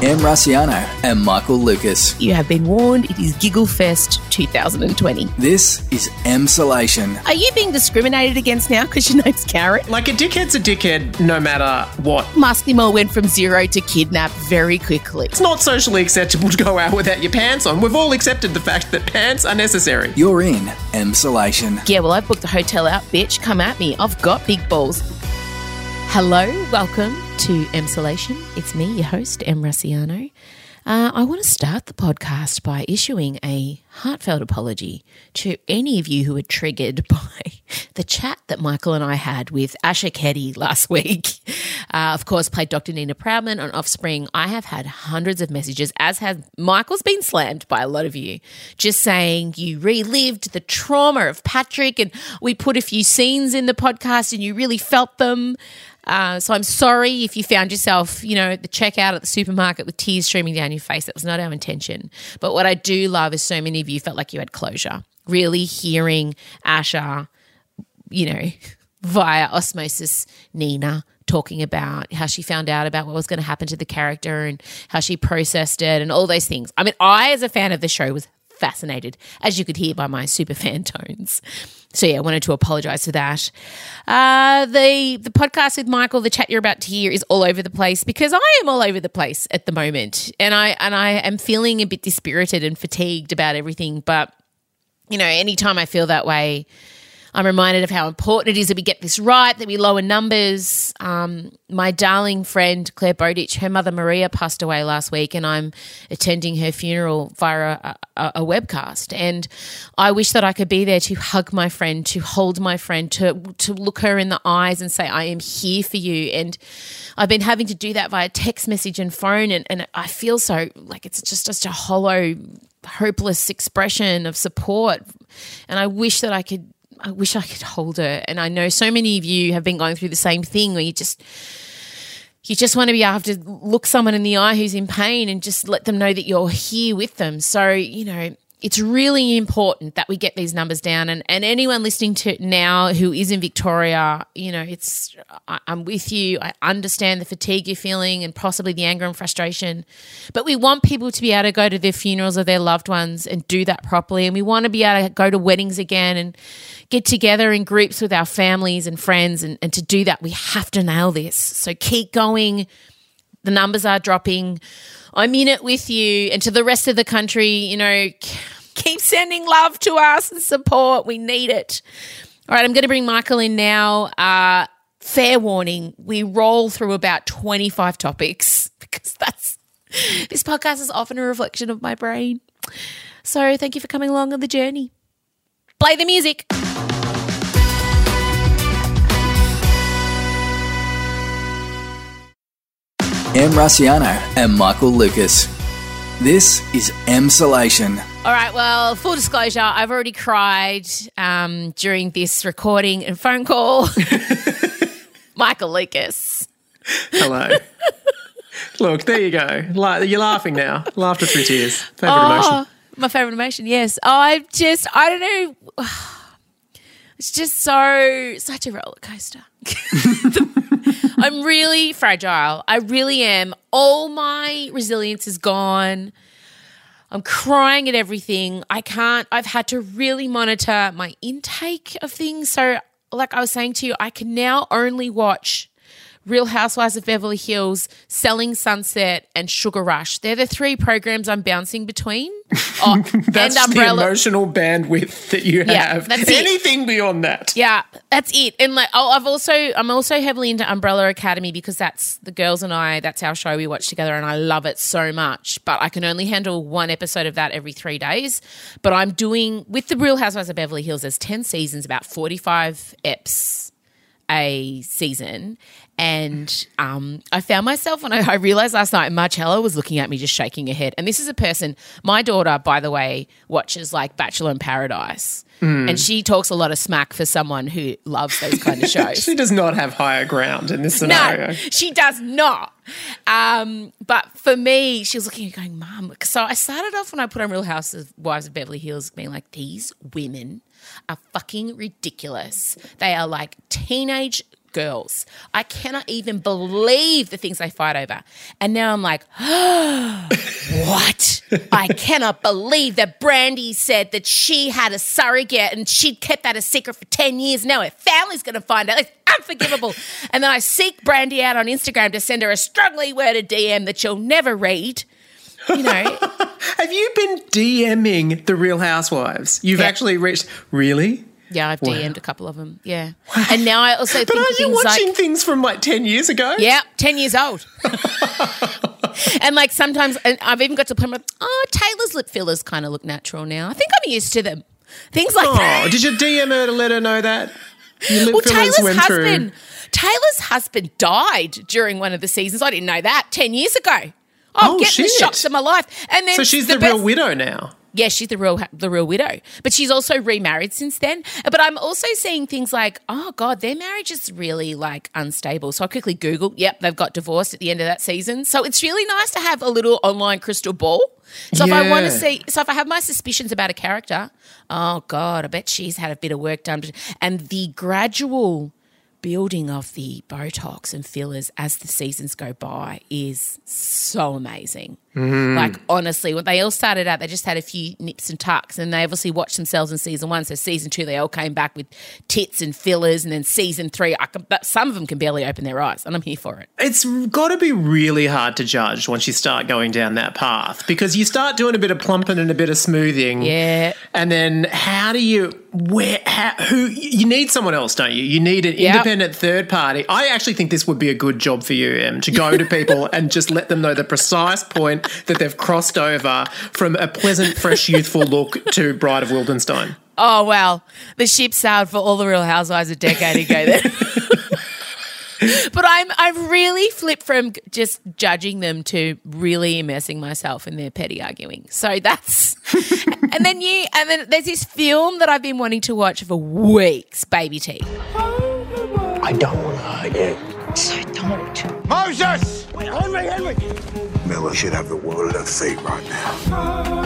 Em Rusciano and Michael Lucas. You have been warned. It is Giggle Fest 2020. This is Emsolation. Are you being discriminated against now because your name's Karen? Like a dickhead's a dickhead no matter what. Musty Mole went from zero to kidnap very quickly. It's not socially acceptable to go out without your pants on. We've all accepted the fact that pants are necessary. You're in Emsolation. Yeah, well, I've booked a hotel out, bitch. Come at me. I've got big balls. Hello, welcome to Emsolation. It's me, your host, Em Rusciano. Uh, I want to start the podcast by issuing a heartfelt apology to any of you who were triggered by the chat that Michael and I had with Asher Keddie last week. Uh, of course, played Dr. Nina Proudman on Offspring. I have had hundreds of messages, as has Michael's been slammed by a lot of you, just saying you relived the trauma of Patrick and we put a few scenes in the podcast and you really felt them. Uh, so I'm sorry if you found yourself, you know, at the checkout at the supermarket with tears streaming down your face. That was not our intention. But what I do love is so many of you felt like you had closure. Really hearing Asher, you know, via osmosis, Nina talking about how she found out about what was going to happen to the character and how she processed it and all those things. I mean, I, as a fan of the show, was fascinated, as you could hear by my super fan tones. So yeah, I wanted to apologise for that. Uh, the the podcast with Michael, the chat you're about to hear, is all over the place because I am all over the place at the moment, and I and I am feeling a bit dispirited and fatigued about everything. But you know, anytime I feel that way, I'm reminded of how important it is that we get this right, that we lower numbers. Um, my darling friend Clare Bowditch, her mother Maria passed away last week, and I'm attending her funeral via a, a, a, webcast. And I wish that I could be there to hug my friend, to hold my friend, to to look her in the eyes and say, "I am here for you." And I've been having to do that via text message and phone, and, and I feel so like it's just just a hollow, hopeless expression of support. And I wish that I could I wish I could hold her. And I know so many of you have been going through the same thing where you just you just want to be able to look someone in the eye who's in pain and just let them know that you're here with them. So, you know, it's really important that we get these numbers down. And, and anyone listening to it now who is in Victoria, you know, it's I, I'm with you. I understand the fatigue you're feeling and possibly the anger and frustration. But we want people to be able to go to their funerals of their loved ones and do that properly. And we want to be able to go to weddings again and get together in groups with our families and friends. And, and to do that, we have to nail this. So keep going. The numbers are dropping. I'm in it with you. And to the rest of the country, you know, keep sending love to us and support. We need it. All right, I'm going to bring Michael in now. Uh, fair warning, we roll through about 25 topics because that's this podcast is often a reflection of my brain. So thank you for coming along on the journey. Play the music. Em Rusciano and Michael Lucas. This is Emsolation. All right, well, full disclosure, I've already cried um, during this recording and phone call. Michael Lucas. Hello. Look, there you go. La- you're laughing now. Laughter through tears. Favorite oh, emotion. My favorite emotion, yes. I just, I don't know. It's just so, such a roller coaster. I'm really fragile. I really am. All my resilience is gone. I'm crying at everything. I can't, I've had to really monitor my intake of things. So, like I was saying to you, I can now only watch Real Housewives of Beverly Hills, Selling Sunset, and Sugar Rush. They're the three programs I'm bouncing between. Oh, that's and the emotional bandwidth that you Yeah, have. that's it. Anything beyond that. Yeah, that's it. And like, oh, I've also, I'm also heavily into Umbrella Academy because that's the girls and I. That's our show we watch together, and I love it so much. But I can only handle one episode of that every three days. But I'm doing with the Real Housewives of Beverly Hills. There's ten seasons, about 45 eps a season. And um, I found myself, when I, I realized last night, Marcella was looking at me just shaking her head. And this is a person, my daughter, by the way, watches like Bachelor in Paradise. And she talks a lot of smack for someone who loves those kind of shows. She does not have higher ground in this scenario. No, she does not. Um, but for me, she was looking at me going, Mum. So I started off when I put on Real Housewives of Beverly Hills, being like, these women are fucking ridiculous. They are like teenage girls. I cannot even believe the things they fight over. And now I'm like, what? I cannot believe that Brandi said that she had a surrogate and she'd kept that a secret for 10 years. Now her family's going to find out. It's unforgivable. and then I seek Brandi out on Instagram to send her a strongly worded DM that she'll never read. You know, Have you been DMing the Real Housewives? You've Yeah. actually reached really. Yeah, I've DM'd a couple of them. Yeah. And now I also But think are you watching like, things from like ten years ago? Yeah, 10 years old. and like sometimes, and I've even got to put point where, oh, Taylor's lip fillers kind of look natural now. I think I'm used to them. Things like Oh, that. did you DM her to let her know that? Well, Taylor's went husband, through. Taylor's husband died during one of the seasons. I didn't know that 10 years ago. Oh, Oh, the shit. shocks of my life. And then So she's the, best- real widow now. Yeah, she's the real the real widow, but she's also remarried since then. But I'm also seeing things like, oh god, their marriage is really like unstable. So I quickly Googled, yep, they've got divorced at the end of that season. So it's really nice to have a little online crystal ball. So if I want to see, so if I have my suspicions about a character, oh god, I bet she's had a bit of work done, and the gradual building of the Botox and fillers as the seasons go by is so amazing. Mm-hmm. Like honestly, when they all started out, they just had a few nips and tucks, and they obviously watched themselves in season one. So season two, they all came back with tits and fillers, and then season three, I can, but some of them can barely open their eyes, and I'm here for it. It's got to be really hard to judge once you start going down that path because you start doing a bit of plumping and a bit of smoothing. Yeah. And then how do you where how, who you need someone else, don't you? You need an Yep. independent third party. I actually think this would be a good job for you, Em, to go to people and just let them know the precise point that they've crossed over from a pleasant, fresh, youthful look to Bride of Wildenstein. Oh well, the ship sailed for all the Real Housewives a decade ago. Then. But I'm I've really flipped from just judging them to really immersing myself in their petty arguing. So that's and then you and then there's this film that I've been wanting to watch for weeks, Baby Teeth. I don't want to hurt you. So don't. Moses! Henry, Henry! Milla should have the world at fate right now.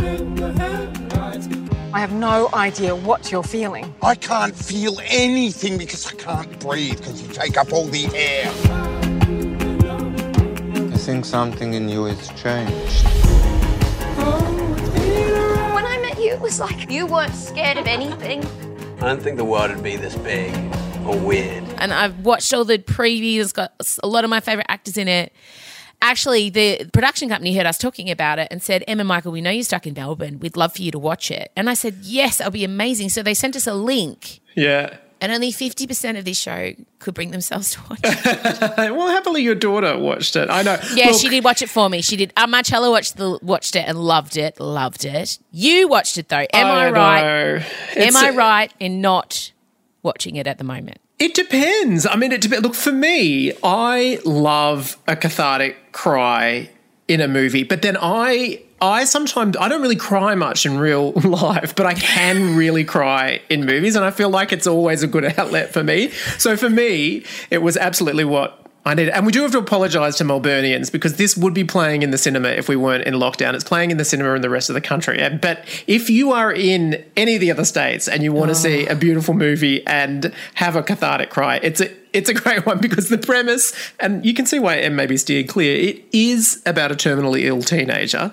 I have no idea what you're feeling. I can't feel anything because I can't breathe because you take up all the air. I think something in you has changed. When I met you, it was like you weren't scared of anything. I don't think the world would be this big or weird. And I've watched all the previews, it's got a lot of my favorite actors in it. Actually, the production company heard us talking about it and said, Emma Michael, we know you're stuck in Melbourne. We'd love for you to watch it. And I said, Yes, that'll be amazing. So they sent us a link. Yeah. And only 50% of this show could bring themselves to watch it. Well, happily your daughter watched it. I know. Yeah, Look, she did watch it for me. She did. Uh, Marcella watched the watched it and loved it. Loved it. You watched it though. Am I, I right? Am I right in not watching it at the moment? It depends. I mean, it depends. Look, for me, I love a cathartic cry in a movie, but then I. I sometimes I don't really cry much in real life, but I can really cry in movies, and I feel like it's always a good outlet for me. So for me, it was absolutely what I needed. And we do have to apologise to Melburnians because this would be playing in the cinema if we weren't in lockdown. It's playing in the cinema in the rest of the country. Uh, but if you are in any of the other states and you want to see a beautiful movie and have a cathartic cry, it's a it's a great one because the premise, and you can see why Em may be steered clear. It is about a terminally ill teenager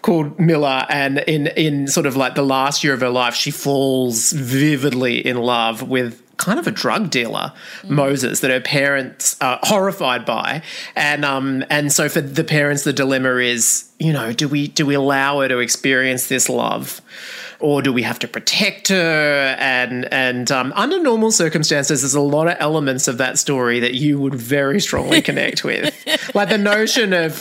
called Milla, and in in sort of like the last year of her life, she falls vividly in love with kind of a drug dealer, Moses, that her parents are horrified by, and um and so for the parents, the dilemma is, you know, do we do we allow her to experience this love? Or do we have to protect her? And and um, under normal circumstances, there's a lot of elements of that story that you would very strongly connect with, like the notion of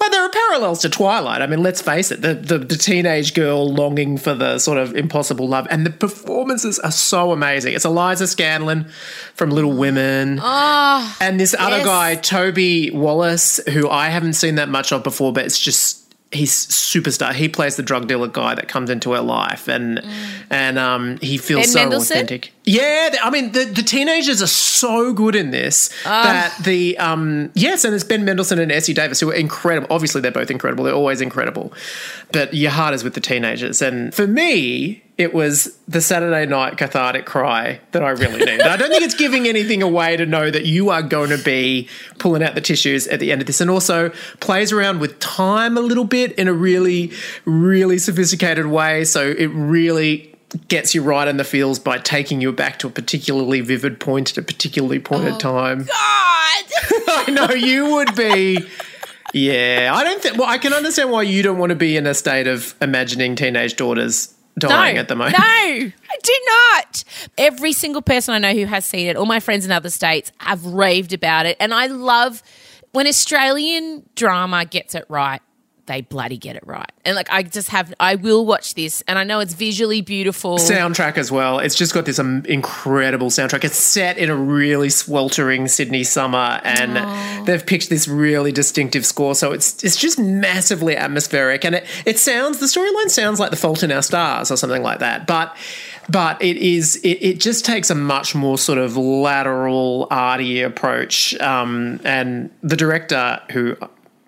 like there are parallels to Twilight. I mean, let's face it, the, the the teenage girl longing for the sort of impossible love, and the performances are so amazing. It's Eliza Scanlen from Little Women, and this other guy, Toby Wallace, who I haven't seen that much of before, but it's just he's superstar. He plays the drug dealer guy that comes into her life, and and um, he feels Ben so Mendelsohn? authentic. Yeah, I mean the, the teenagers are so good in this that the um yes, and it's Ben Mendelsohn and Essie Davis who are incredible. Obviously, they're both incredible. They're always incredible, but your heart is with the teenagers. And for me, it was the Saturday night cathartic cry that I really needed. I don't think it's giving anything away to know that you are going to be pulling out the tissues at the end of this, and also plays around with time a little bit in a really, really sophisticated way. So it really gets you right in the feels by taking you back to a particularly vivid point at a particularly pointed oh, time. God. I know you would be. Yeah, I don't think. Well, I can understand why you don't want to be in a state of imagining teenage daughters dying at the moment. No, I do not. Every single person I know who has seen it, all my friends in other states have raved about it. And I love when Australian drama gets it right. They bloody get it right. And like, I just have, I will watch this and I know it's visually beautiful. Soundtrack as well. It's just got this um, incredible soundtrack. It's set in a really sweltering Sydney summer, and they've picked this really distinctive score. So it's it's just massively atmospheric, and it it sounds the storyline sounds like The Fault in Our Stars or something like that. But but it is it, it just takes a much more sort of lateral arty approach. Um, and the director who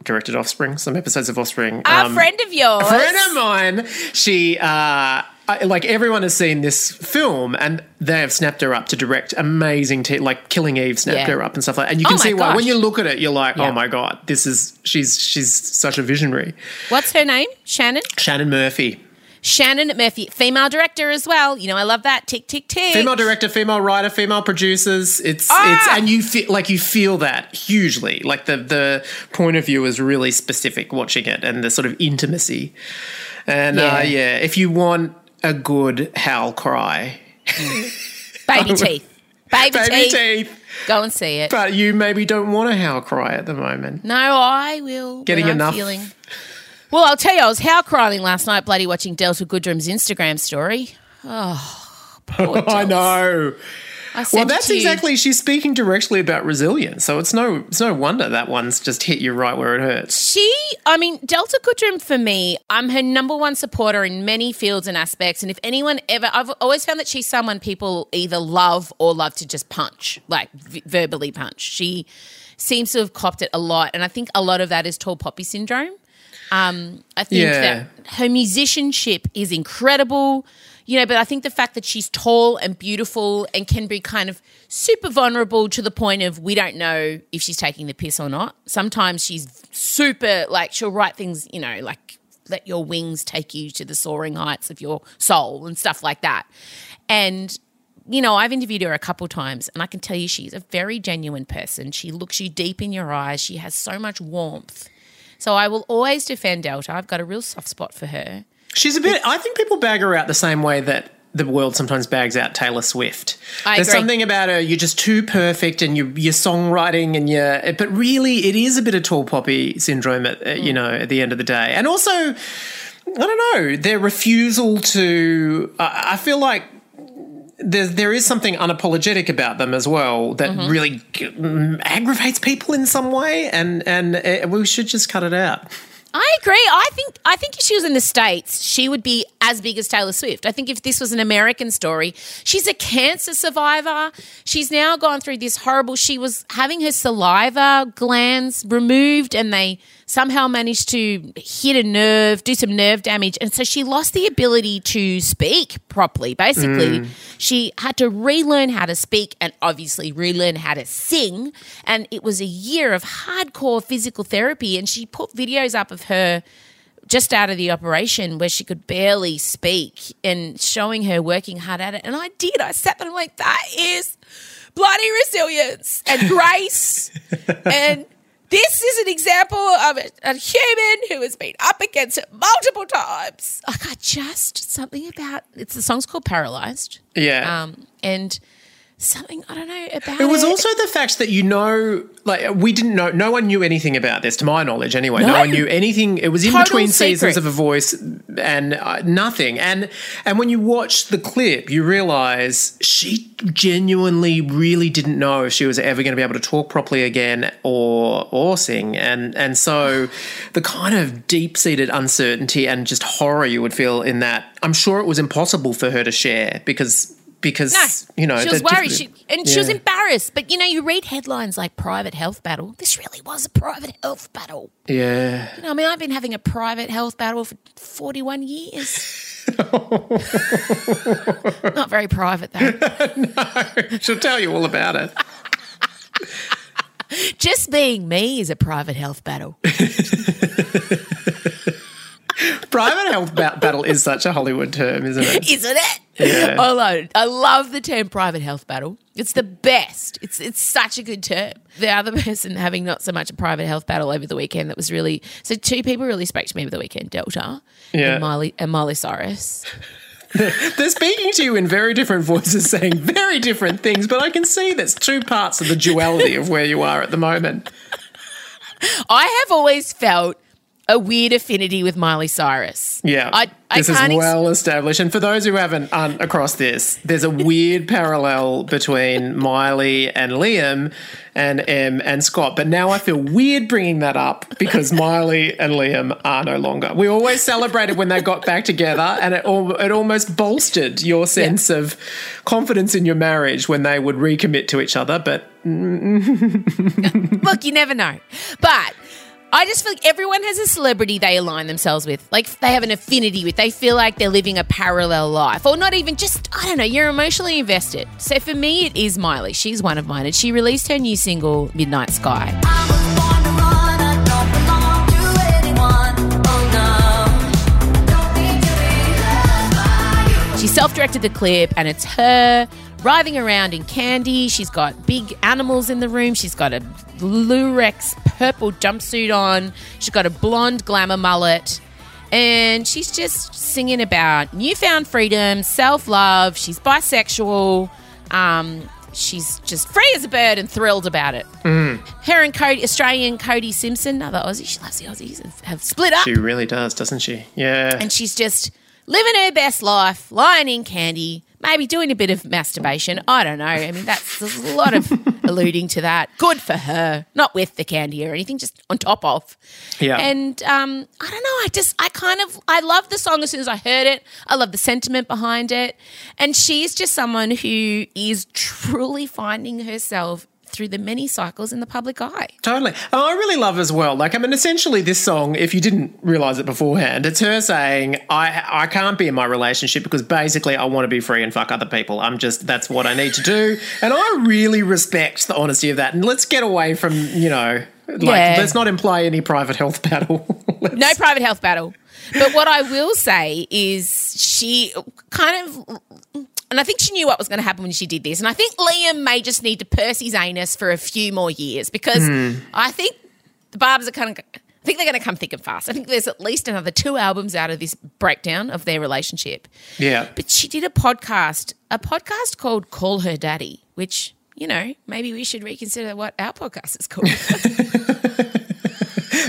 directed Offspring, some episodes of Offspring, A um, friend of yours. a friend of mine, she, uh, I, like everyone has seen this film and they have snapped her up to direct amazing, te- like Killing Eve snapped Yeah. her up and stuff like that. And you Oh can my see why. When you look at it, you're like, Yeah. oh my God, this is, she's, she's such a visionary. What's her name? Shannon? Shannon Murphy. Shannon Murphy, female director as well. You know, I love that. Tick, tick, tick. Female director, female writer, female producers. It's Ah! it's and you feel like you feel that hugely. Like the the point of view is really specific watching it and the sort of intimacy. And Yeah. uh, yeah, if you want a good howl cry, Baby teeth. Baby, baby teeth. teeth. Go and see it. But you maybe don't want a howl cry at the moment. No, I will. Getting enough? Feeling. Well, I'll tell you, I was how crying last night, bloody watching Delta Goodrem's Instagram story. Oh, poor I know. I Well, that's exactly. She's speaking directly about resilience, so it's no it's no wonder that one's just hit you right where it hurts. She, I mean, Delta Goodrum for me, I'm her number one supporter in many fields and aspects. And if anyone ever, I've always found that she's someone people either love or love to just punch, like v- verbally punch. She seems to have copped it a lot. And I think a lot of that is tall poppy syndrome. Um, I think Yeah. that her musicianship is incredible, you know, but I think the fact that she's tall and beautiful and can be kind of super vulnerable to the point of we don't know if she's taking the piss or not. Sometimes she's super, like, she'll write things, you know, like, let your wings take you to the soaring heights of your soul and stuff like that. And you know, I've interviewed her a couple times and I can tell you she's a very genuine person. She looks you deep in your eyes. She has so much warmth. So I will always defend Delta. I've got a real soft spot for her. She's a bit. I think people bag her out the same way that the world sometimes bags out Taylor Swift. I There's agree. something about her. You're just too perfect, and your your songwriting and your. But really, it is a bit of tall poppy syndrome. At uh, you Mm. know, at the end of the day, and also, I don't know, their refusal to. I feel like. There, there is something unapologetic about them as well that Mm-hmm. really mm, aggravates people in some way, and and uh, we should just cut it out. I agree. I think I think if she was in the States, she would be as big as Taylor Swift. I think if this was an American story, she's a cancer survivor. She's now gone through this horrible she was having her saliva glands removed and they somehow managed to hit a nerve, do some nerve damage. And so she lost the ability to speak properly. Basically, mm. she had to relearn how to speak and obviously relearn how to sing. And it was a year of hardcore physical therapy. And she put videos up of her just out of the operation where she could barely speak and showing her working hard at it. And I did. I sat there and I'm like, that is bloody resilience and grace. and this is an example of a, a human who has been up against it multiple times. Like I just something about it's the song's called Paralyzed. Yeah. Um and something I don't know about It was also the fact that you know, like we didn't know, no one knew anything about this, to my knowledge, anyway. No, No. one knew anything. It was in Total between seasons of a voice and uh, nothing. And and when you watch the clip, you realize she genuinely really didn't know if she was ever going to be able to talk properly again or or sing. And and so the kind of deep seated uncertainty and just horror you would feel in that, I'm sure it was impossible for her to share because because No, you know she was worried, she, and she was embarrassed. But you know, you read headlines like "private health battle." This really was a private health battle. yeah. You know, I mean, I've been having a private health battle for forty-one years. Not very private though. no She'll tell you all about it. Just being me is a private health battle. Private health ba- battle is such a Hollywood term, isn't it? isn't it? Yeah. I love it. I love the term private health battle. It's the best. It's it's such a good term. The other person having not so much a private health battle over the weekend that was really so two people really spoke to me over the weekend, Delta Yeah. and Miley and Miley Cyrus. They're speaking to you in very different voices, saying very different things, but I can see there's two parts of the duality of where you are at the moment. I have always felt a weird affinity with Miley Cyrus. Yeah, I, I this is can't ex- well established. And for those who haven't aren't across this, there's a weird parallel between Miley and Liam, and Em and Scott. But now I feel weird bringing that up because Miley and Liam are no longer. We always celebrated when they got back together, and it al- it almost bolstered your sense of confidence in your marriage when they would recommit to each other. But Look, you never know. But I just feel like everyone has a celebrity they align themselves with. Like they have an affinity with. They feel like they're living a parallel life. Or not even just, I don't know, you're emotionally invested. So for me, it is Miley. She's one of mine. And she released her new single, Midnight Sky. She self directed the clip, and it's her writhing around in candy. She's got big animals in the room. She's got a Lurex purple jumpsuit on. She's got a blonde glamour mullet. And she's just singing about newfound freedom, self love. She's bisexual. Um, she's just free as a bird and thrilled about it. Her and Cody, Australian Cody Simpson, another Aussie, she loves the Aussies, have split up she really does, doesn't she? Yeah. and she's just living her best life, lying in candy, maybe doing a bit of masturbation. I don't know. I mean, that's there's a lot of alluding to that. Good for her, not with the candy or anything, just on top of. Yeah. And um, I don't know. I just, I kind of, I love the song as soon as I heard it. I love the sentiment behind it, and she's just someone who is truly finding herself through the many cycles in the public eye. Totally. And I really love as well. Like, I mean, essentially, this song, if you didn't realize it beforehand, it's her saying, I, I can't be in my relationship because basically I want to be free and fuck other people. I'm just, that's what I need to do. And I really respect the honesty of that. And let's get away from, you know, like, Yeah. let's not imply any private health battle. No private health battle. But what I will say is she kind of, and I think she knew what was going to happen when she did this. And I think Liam may just need to purse his anus for a few more years because hmm. I think the Barbers are kind of. I think they're going to come thick and fast. I think there's at least another two albums out of this breakdown of their relationship. yeah. But she did a podcast, a podcast called Call Her Daddy, which, you know, maybe we should reconsider what our podcast is called.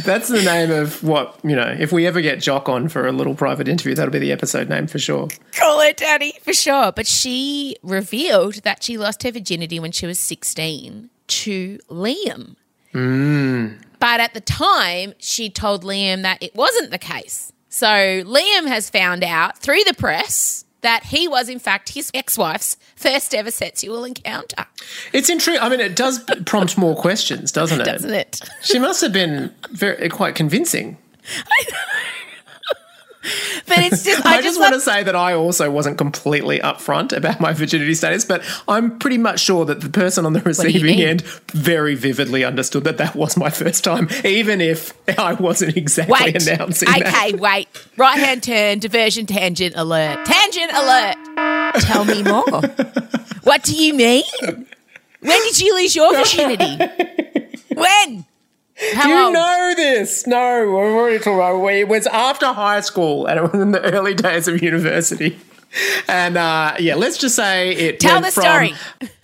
That's the name of what, you know, if we ever get Jock on for a little private interview, that'll be the episode name for sure. Call her daddy for sure. But she revealed that she lost her virginity when she was 16 to Liam. Hmm. But at the time, she told Liam that it wasn't the case. So Liam has found out through the press that he was, in fact, his ex wife's first ever sexual encounter, It's intriguing. I mean, it does prompt more questions, doesn't it? doesn't it? She must have been very quite convincing. But it's just, I, I, just want to say that I also wasn't completely upfront about my virginity status, but I'm pretty much sure that the person on the receiving end very vividly understood that that was my first time, even if I wasn't exactly Wait. announcing okay, that. wait. Right hand turn, diversion, tangent alert. Tangent alert. Tell me more. what do you mean? When did you lose your virginity? when? How You old? know this. No, we've already talked about it. It was after high school and it was in the early days of university. And uh, yeah, let's just say it. Tell the from- story.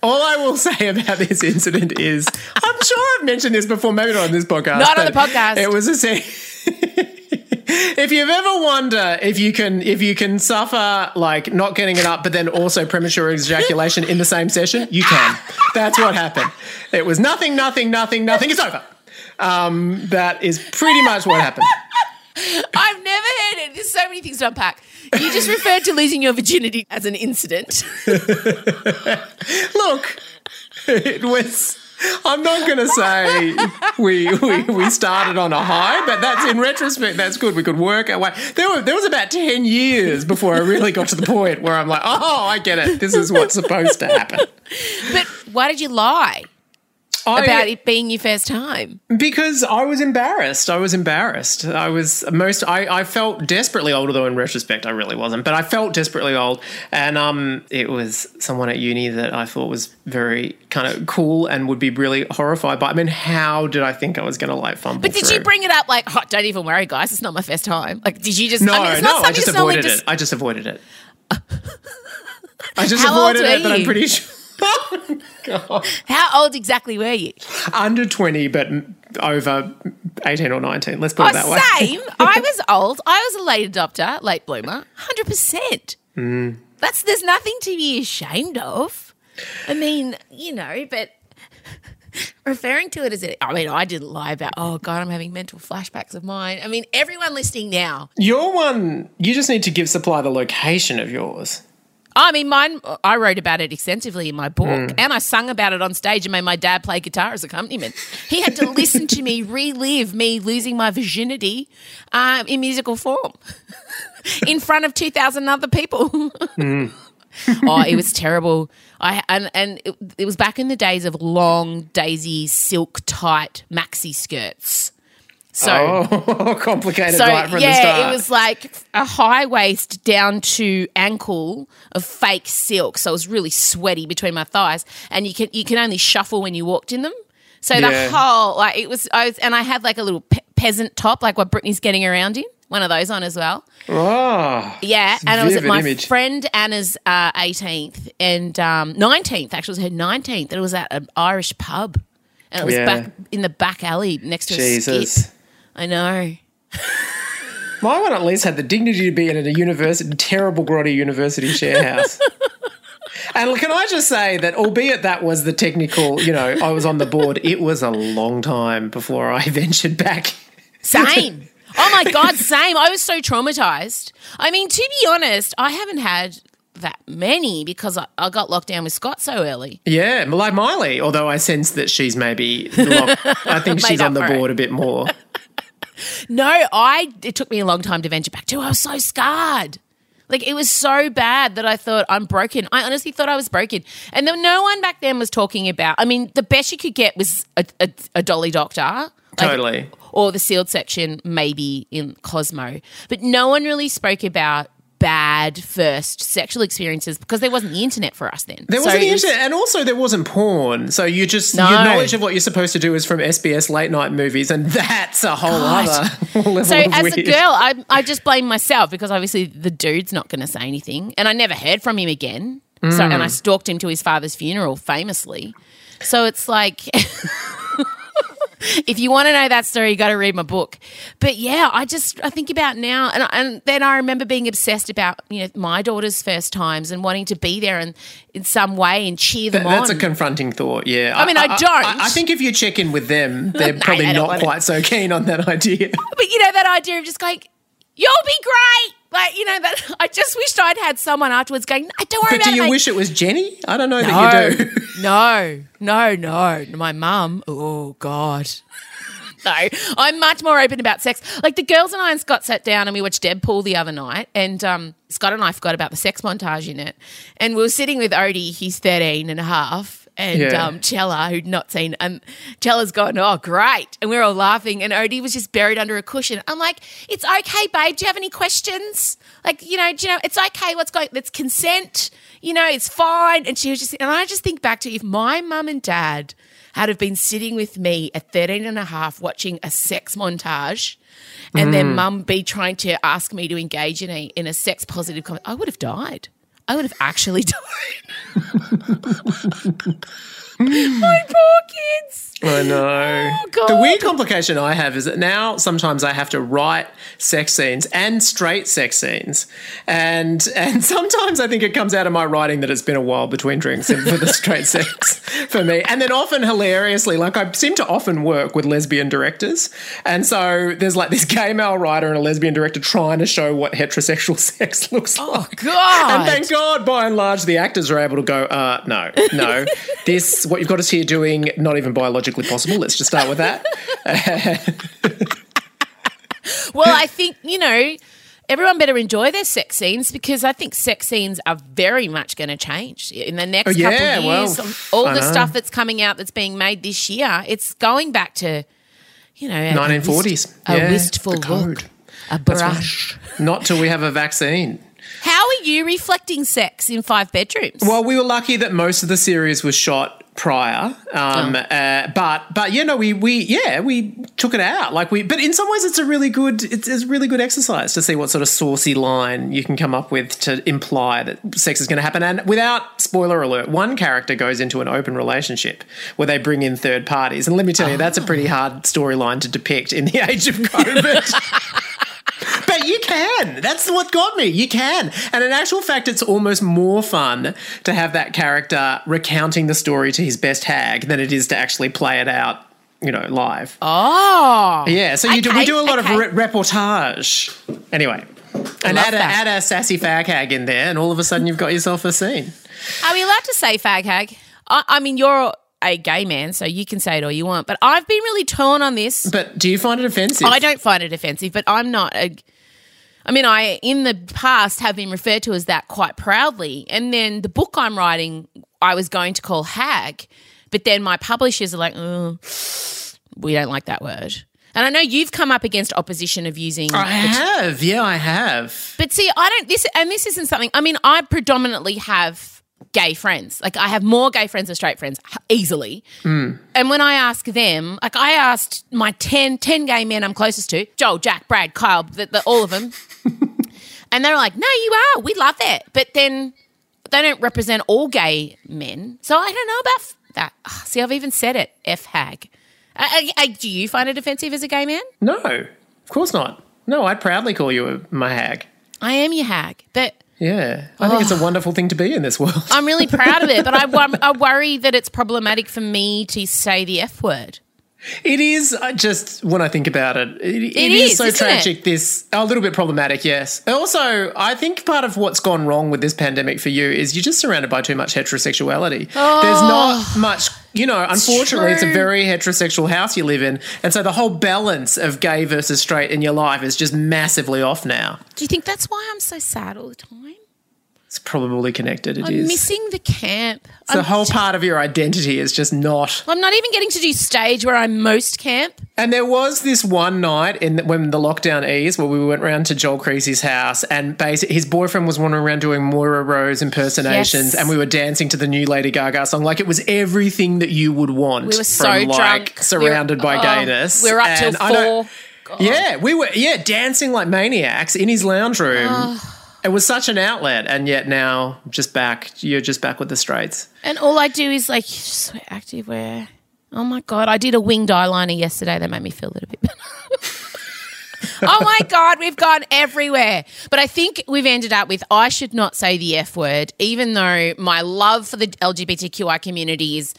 All I will say about this incident is, I'm sure I've mentioned this before, maybe not on this podcast. Not on the podcast. It was a. se- if you've ever wonder if you can if you can suffer like not getting it up, but then also premature ejaculation in the same session, you can. That's what happened. It was nothing, nothing, nothing, nothing. It's over. Um, that is pretty much what happened. I've never heard it. There's so many things to unpack. You just referred to losing your virginity as an incident. Look, it was. I'm not going to say we, we we started on a high, but that's in retrospect. That's good. We could work our way. There were there was about ten years before I really got to the point where I'm like, oh, I get it. This is what's supposed to happen. But why did you lie I- about it being your first time? Because I was embarrassed. I was embarrassed. I was most. I, I felt desperately old, although in retrospect I really wasn't. But I felt desperately old, and um, it was someone at uni that I thought was very kind of cool and would be really horrified by. I mean, how did I think I was going to like fumble? But did through? you bring it up like, oh, don't even worry, guys, it's not my first time? Like, did you just? No, I mean, it's no, I just avoided it. I just avoided it. I just How avoided it, but I'm pretty sure. God. How old exactly were you? Under 20, but over 18 or 19. Let's put it that oh, way. same. I was old. I was a late adopter, late bloomer, hundred percent. Mm. That's there's nothing to be ashamed of. I mean, you know, but referring to it as it, I mean, I didn't lie about. Oh God, I'm having mental flashbacks of mine. I mean, everyone listening now. Your one, you just need to give Supply the location of yours. I mean, mine. I wrote about it extensively in my book, Mm. and I sung about it on stage and made my dad play guitar as accompaniment. He had to listen to me relive me losing my virginity um, in musical form in front of two thousand other people. oh, it was terrible. I and and it, it was back in the days of long daisy silk tight maxi skirts. So oh, complicated so right from yeah, the start. it was like a high waist down to ankle of fake silk, so it was really sweaty between my thighs, and you can you can only shuffle when you walked in them. So Yeah. the whole like it was, I was, and I had like a little pe- peasant top, like what Britney's getting around in, one of those on as well. Oh, Yeah, and it was at my image. friend Anna's uh, 18th and um, 19th. Actually, it was her 19th, and it was at an Irish pub, and it was Yeah. back in the back alley next to a Jesus. skip. I know. My one at least had the dignity to be in a university, terrible grotty university share house. and can I just say that, albeit that was the technical, you know, I was on the board, it was a long time before I ventured back. Same. Oh my God, same. I was so traumatized. I mean, to be honest, I haven't had that many because I, I got locked down with Scott so early. Yeah, like Miley, although I sense that she's maybe, lock, I think she's on the for it. board a bit more. No, I. It took me a long time to venture back too. I was so scarred. Like it was so bad that I thought I'm broken. I honestly thought I was broken, and then no one back then was talking about. I mean, the best you could get was a, a, a dolly doctor, like- Totally. or the sealed section, maybe in Cosmo. But no one really spoke about bad first sexual experiences because there wasn't the internet for us then. There So wasn't the was- internet, and also there wasn't porn. So you just No. your knowledge of what you're supposed to do is from SBS late night movies, and that's a whole God. other level So as weird. a girl, I I just blame myself because obviously the dude's not going to say anything, and I never heard from him again. So Mm. and I stalked him to his father's funeral, famously. So it's like. If you want to know that story, you got to read my book. But yeah, I just I think about now, and and then I remember being obsessed about you know my daughter's first times and wanting to be there and in some way and cheer them That- that's on. a confronting thought. Yeah, I mean, I don't. I, I think if you check in with them, they're probably not want it. quite so keen on that idea. But you know that idea of just going, "You'll be great." Like you know that I just wished I'd had someone afterwards going, "No, "Don't worry But about do you it." wish it was Jenny? I don't know that you do. no, no, no. My mum. Oh God. No, I'm much more open about sex. Like the girls and I and Scott sat down and we watched Deadpool the other night, and um, Scott and I forgot about the sex montage in it. And we were sitting with Odie, he's 13 and a half, and Yeah. um, Chella, who'd not seen, and Chella's gone, oh, great. And we are all laughing, and Odie was just buried under a cushion. I'm like, it's okay, babe. Do you have any questions? Like, you know, do you know, it's okay. What's going, it's consent. You know, it's fine. And she was just, and I just think back to if my mum and dad had have been sitting with me at 13 and a half watching a sex montage and then Mm. mum be trying to ask me to engage in a in a sex positive comment, I would have died. I would have actually died. My poor kids. I know. Oh, God. The weird complication I have is that now sometimes I have to write sex scenes and straight sex scenes, and and sometimes I think it comes out of my writing that it's been a while between drinks and for the straight sex for me, and then often hilariously, like I seem to often work with lesbian directors, and so there's like this gay male writer and a lesbian director trying to show what heterosexual sex looks like. Oh God. And thank God, by and large, the actors are able to go, uh, no, no. this, what you've got us here doing, not even biologically possible. Let's just start with that. Well, I think, you know, everyone better enjoy their sex scenes because I think sex scenes are very much going to change in the next Oh, yeah, couple of years. well, all I the know. stuff that's coming out that's being made this year, it's going back to, you know, a- a 1940s. wist- A, Yeah, wistful look, a That's right. brush. Not till we have a vaccine. How are you reflecting sex in five bedrooms? Well, we were lucky that most of the series was shot prior, um, Oh. uh, but but you know we we yeah we took it out like we. But in some ways, it's a really good it's, it's a really good exercise to see what sort of saucy line you can come up with to imply that sex is going to happen. And without spoiler alert, one character goes into an open relationship where they bring in third parties, and let me tell you, that's a pretty hard storyline to depict in the age of COVID. But you can. That's what got me. You can. And in actual fact, it's almost more fun to have that character recounting the story to his best hag than it is to actually play it out, you know, live. oh. Yeah, so you do, we do a lot okay. of re- reportage. Anyway. And add a, add a sassy fag hag in there, and all of a sudden you've got yourself a scene. Are we allowed to say fag hag? I, I mean, you're a gay man, so you can say it all you want, but I've been really torn on this. But do you find it offensive? I don't find it offensive, but I'm not a. I mean, I in the past have been referred to as that quite proudly, and then the book I'm writing, I was going to call hag, but then my publishers are like, oh, we don't like that word. And I know you've come up against opposition of using. I have. Yeah, I have. But see, I don't this and this isn't something I mean, I predominantly have gay friends. Like I have more gay friends than straight friends easily. And when I ask them, like I asked my 10, 10 gay men I'm closest to, Joel, Jack, Brad, Kyle, the, the, all of them. and they're like, "No, you are. We love it." But then they don't represent all gay men. So I don't know about f- that. Ah, See, I've even said it. F hag. Uh, uh, uh, do you find it offensive as a gay man? No, of course not. No, I'd proudly call you a, my hag. I am your hag, but Yeah, I think it's a oh. wonderful thing to be in this world. I'm really proud of it, but I, I worry that it's problematic for me to say the F word. It is just when I think about it, it, it It is, is, so tragic. it? This a little bit problematic, yes. Also, I think part of what's gone wrong with this pandemic for you is you're just surrounded by too much heterosexuality. There's oh. not much, you know. Unfortunately, it's, a very heterosexual house you live in, and so the whole balance of gay versus straight in your life is just massively off now. Do you think that's why I'm so sad all the time? It's probably connected. It I'm is. missing the camp. It's the whole part of your identity is just not. I'm not even getting to do stage where I'm most camp. And there was this one night in when the lockdown eased where we went round to Joel Creasey's house and basically his boyfriend was wandering around doing Moira Rose impersonations Yes. and we were dancing to the new Lady Gaga song like it was everything that you would want. We were so from, like, drunk. surrounded We were- by oh, gayness. We were up till And I don't- four. Yeah, we were yeah dancing like maniacs in his lounge room. It was such an outlet, and yet now just back. You're just back with the straights. And all I do is like just wear active wear. Oh my god! I did a winged eyeliner yesterday. That made me feel a little bit better. oh my god, we've gone everywhere. But I think we've ended up with I should not say the F word, even though my love for the LGBTQI community is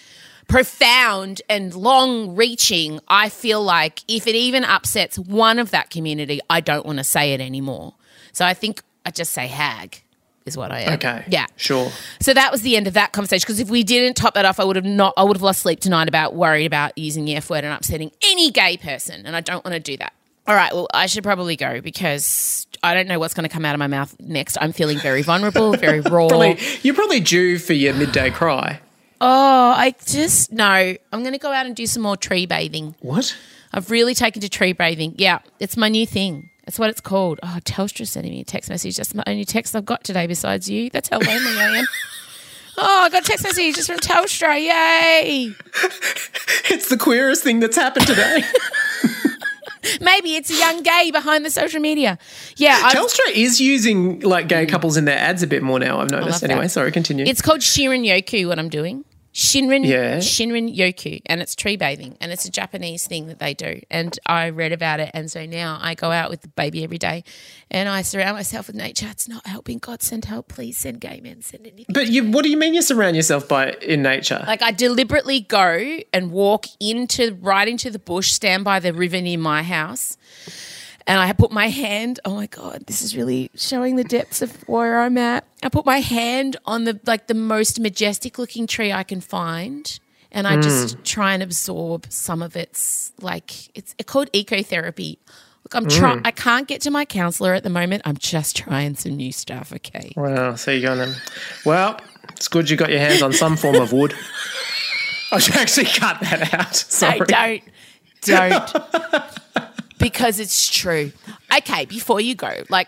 profound and long reaching. I feel like if it even upsets one of that community, I don't want to say it anymore. So I think I just say hag is what I am. Okay. Yeah. Sure. So that was the end of that conversation. Because if we didn't top that off, I would have not. I would have lost sleep tonight about worried about using the F word and upsetting any gay person, and I don't want to do that. All right. Well, I should probably go because I don't know what's going to come out of my mouth next. I'm feeling very vulnerable, very raw. Probably you're probably due for your midday cry. Oh, I just no. I'm going to go out and do some more tree bathing. What? I've really taken to tree bathing. Yeah, it's my new thing. That's what it's called. Oh, Telstra sending me a text message. That's my only text I've got today besides you. That's how lonely I am. Oh, I got a text message just from Telstra. Yay! It's the queerest thing that's happened today. Maybe it's a young gay behind the social media. Yeah, I've, Telstra is using like gay couples in their ads a bit more now. I've noticed. that. Anyway, sorry, continue. it's called Shinrin Yoku. What I'm doing. Shinrin Yeah. Shinrin Yoku, and it's tree bathing, and it's a Japanese thing that they do. And I read about it, and so now I go out with the baby every day, and I surround myself with nature. It's not helping. God send help, please send gay men, send anything. But you, what do you mean you surround yourself by in nature? Like I deliberately go and walk into right into the bush, stand by the river near my house, and I put my hand. Oh my god, this is really showing the depths of where I'm at. I put my hand on the like the most majestic looking tree I can find, and I just mm. try and absorb some of its like it's called ecotherapy. Look, I'm mm. trying. I can't get to my counselor at the moment. I'm just trying some new stuff. Okay. Wow, so you go then. Well, it's good you got your hands on some form of wood. I should actually cut that out. Sorry. No, don't. Don't. because it's true. Okay, before you go, like,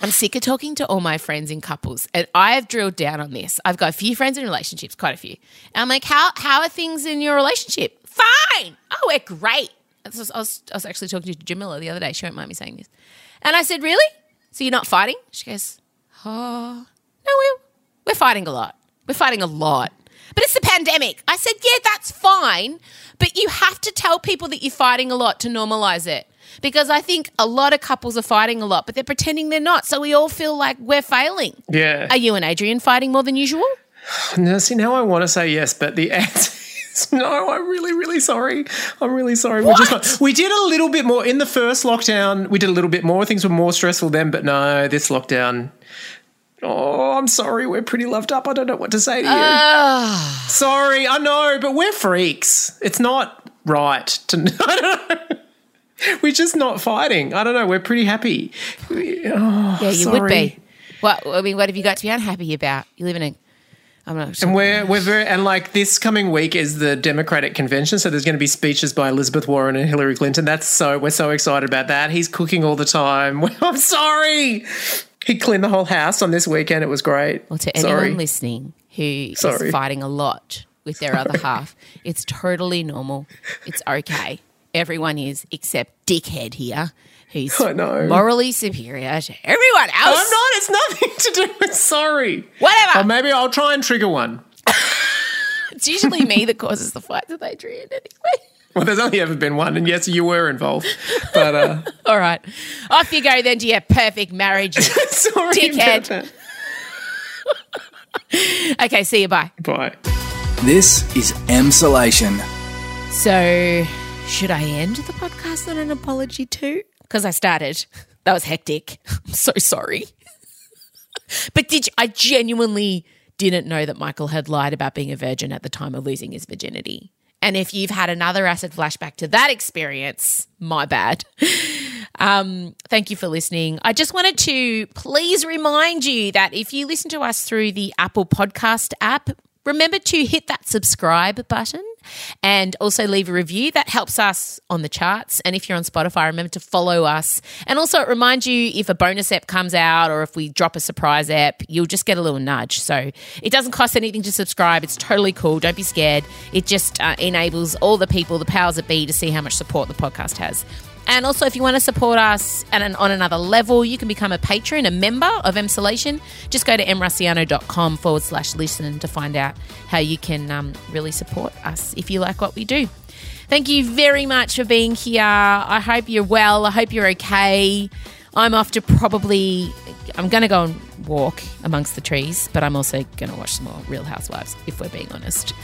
I'm sick of talking to all my friends in couples, and I have drilled down on this. I've got a few friends in relationships, quite a few. And I'm like, how, how are things in your relationship? Fine. Oh, we're great. I was, I was, I was actually talking to Jamila the other day. She won't mind me saying this. And I said, Really? So you're not fighting? She goes, Oh, no, we're, we're fighting a lot. We're fighting a lot. But it's the pandemic. I said, yeah, that's fine. But you have to tell people that you're fighting a lot to normalize it. Because I think a lot of couples are fighting a lot, but they're pretending they're not. So we all feel like we're failing. Yeah. Are you and Adrian fighting more than usual? Now, see, now I want to say yes, but the answer is no. I'm really, really sorry. I'm really sorry. We're just. We did a little bit more in the first lockdown. We did a little bit more. Things were more stressful then, but no, this lockdown. Oh, I'm sorry. We're pretty loved up. I don't know what to say to you. Ah. sorry, I know, but we're freaks. It's not right to. I don't know. We're just not fighting. I don't know. We're pretty happy. We- oh, Yeah, you sorry. would be. What I mean, what have you got to be unhappy about? You live in a I'm not sure. And we're we're very and like this coming week is the Democratic convention, so there's going to be speeches by Elizabeth Warren and Hillary Clinton. That's so we're so excited about that. He's cooking all the time. I'm sorry. He cleaned the whole house on this weekend. It was great. Well, to anyone sorry. listening who Sorry. is fighting a lot with their other half, it's totally normal. It's okay. Everyone is, except dickhead here, know. morally superior to everyone else. I'm not. It's nothing to do with sorry. Whatever. Or maybe I'll try and trigger one. It's usually me that causes the fights with Adrian anyway. Well, there's only ever been one, and yes, you were involved. But uh, All right. Off you go then to your perfect marriage. sorry Dickhead. about that. okay, see you. Bye. Bye. This is Emsolation. So, should I end the podcast on an apology too? Because I started. That was hectic. I'm so sorry. but did you, I genuinely didn't know that Michael had lied about being a virgin at the time of losing his virginity. And if you've had another acid flashback to that experience, my bad. Um, thank you for listening. I just wanted to please remind you that if you listen to us through the Apple Podcast app, remember to hit that subscribe button and also leave a review. That helps us on the charts. And if you're on Spotify, remember to follow us. And also, it reminds you if a bonus app comes out or if we drop a surprise app, you'll just get a little nudge. So it doesn't cost anything to subscribe. It's totally cool. Don't be scared. It just uh, enables all the people, the powers that be, to see how much support the podcast has. And also, if you want to support us at an, on another level, you can become a patron, a member of Emsolation. Just go to emrusciano.com forward slash listen to find out how you can um, really support us if you like what we do. Thank you very much for being here. I hope you're well. I hope you're okay. I'm off to probably, I'm going to go and walk amongst the trees, but I'm also going to watch some more Real Housewives, if we're being honest.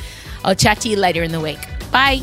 I'll chat to you later in the week. Bye.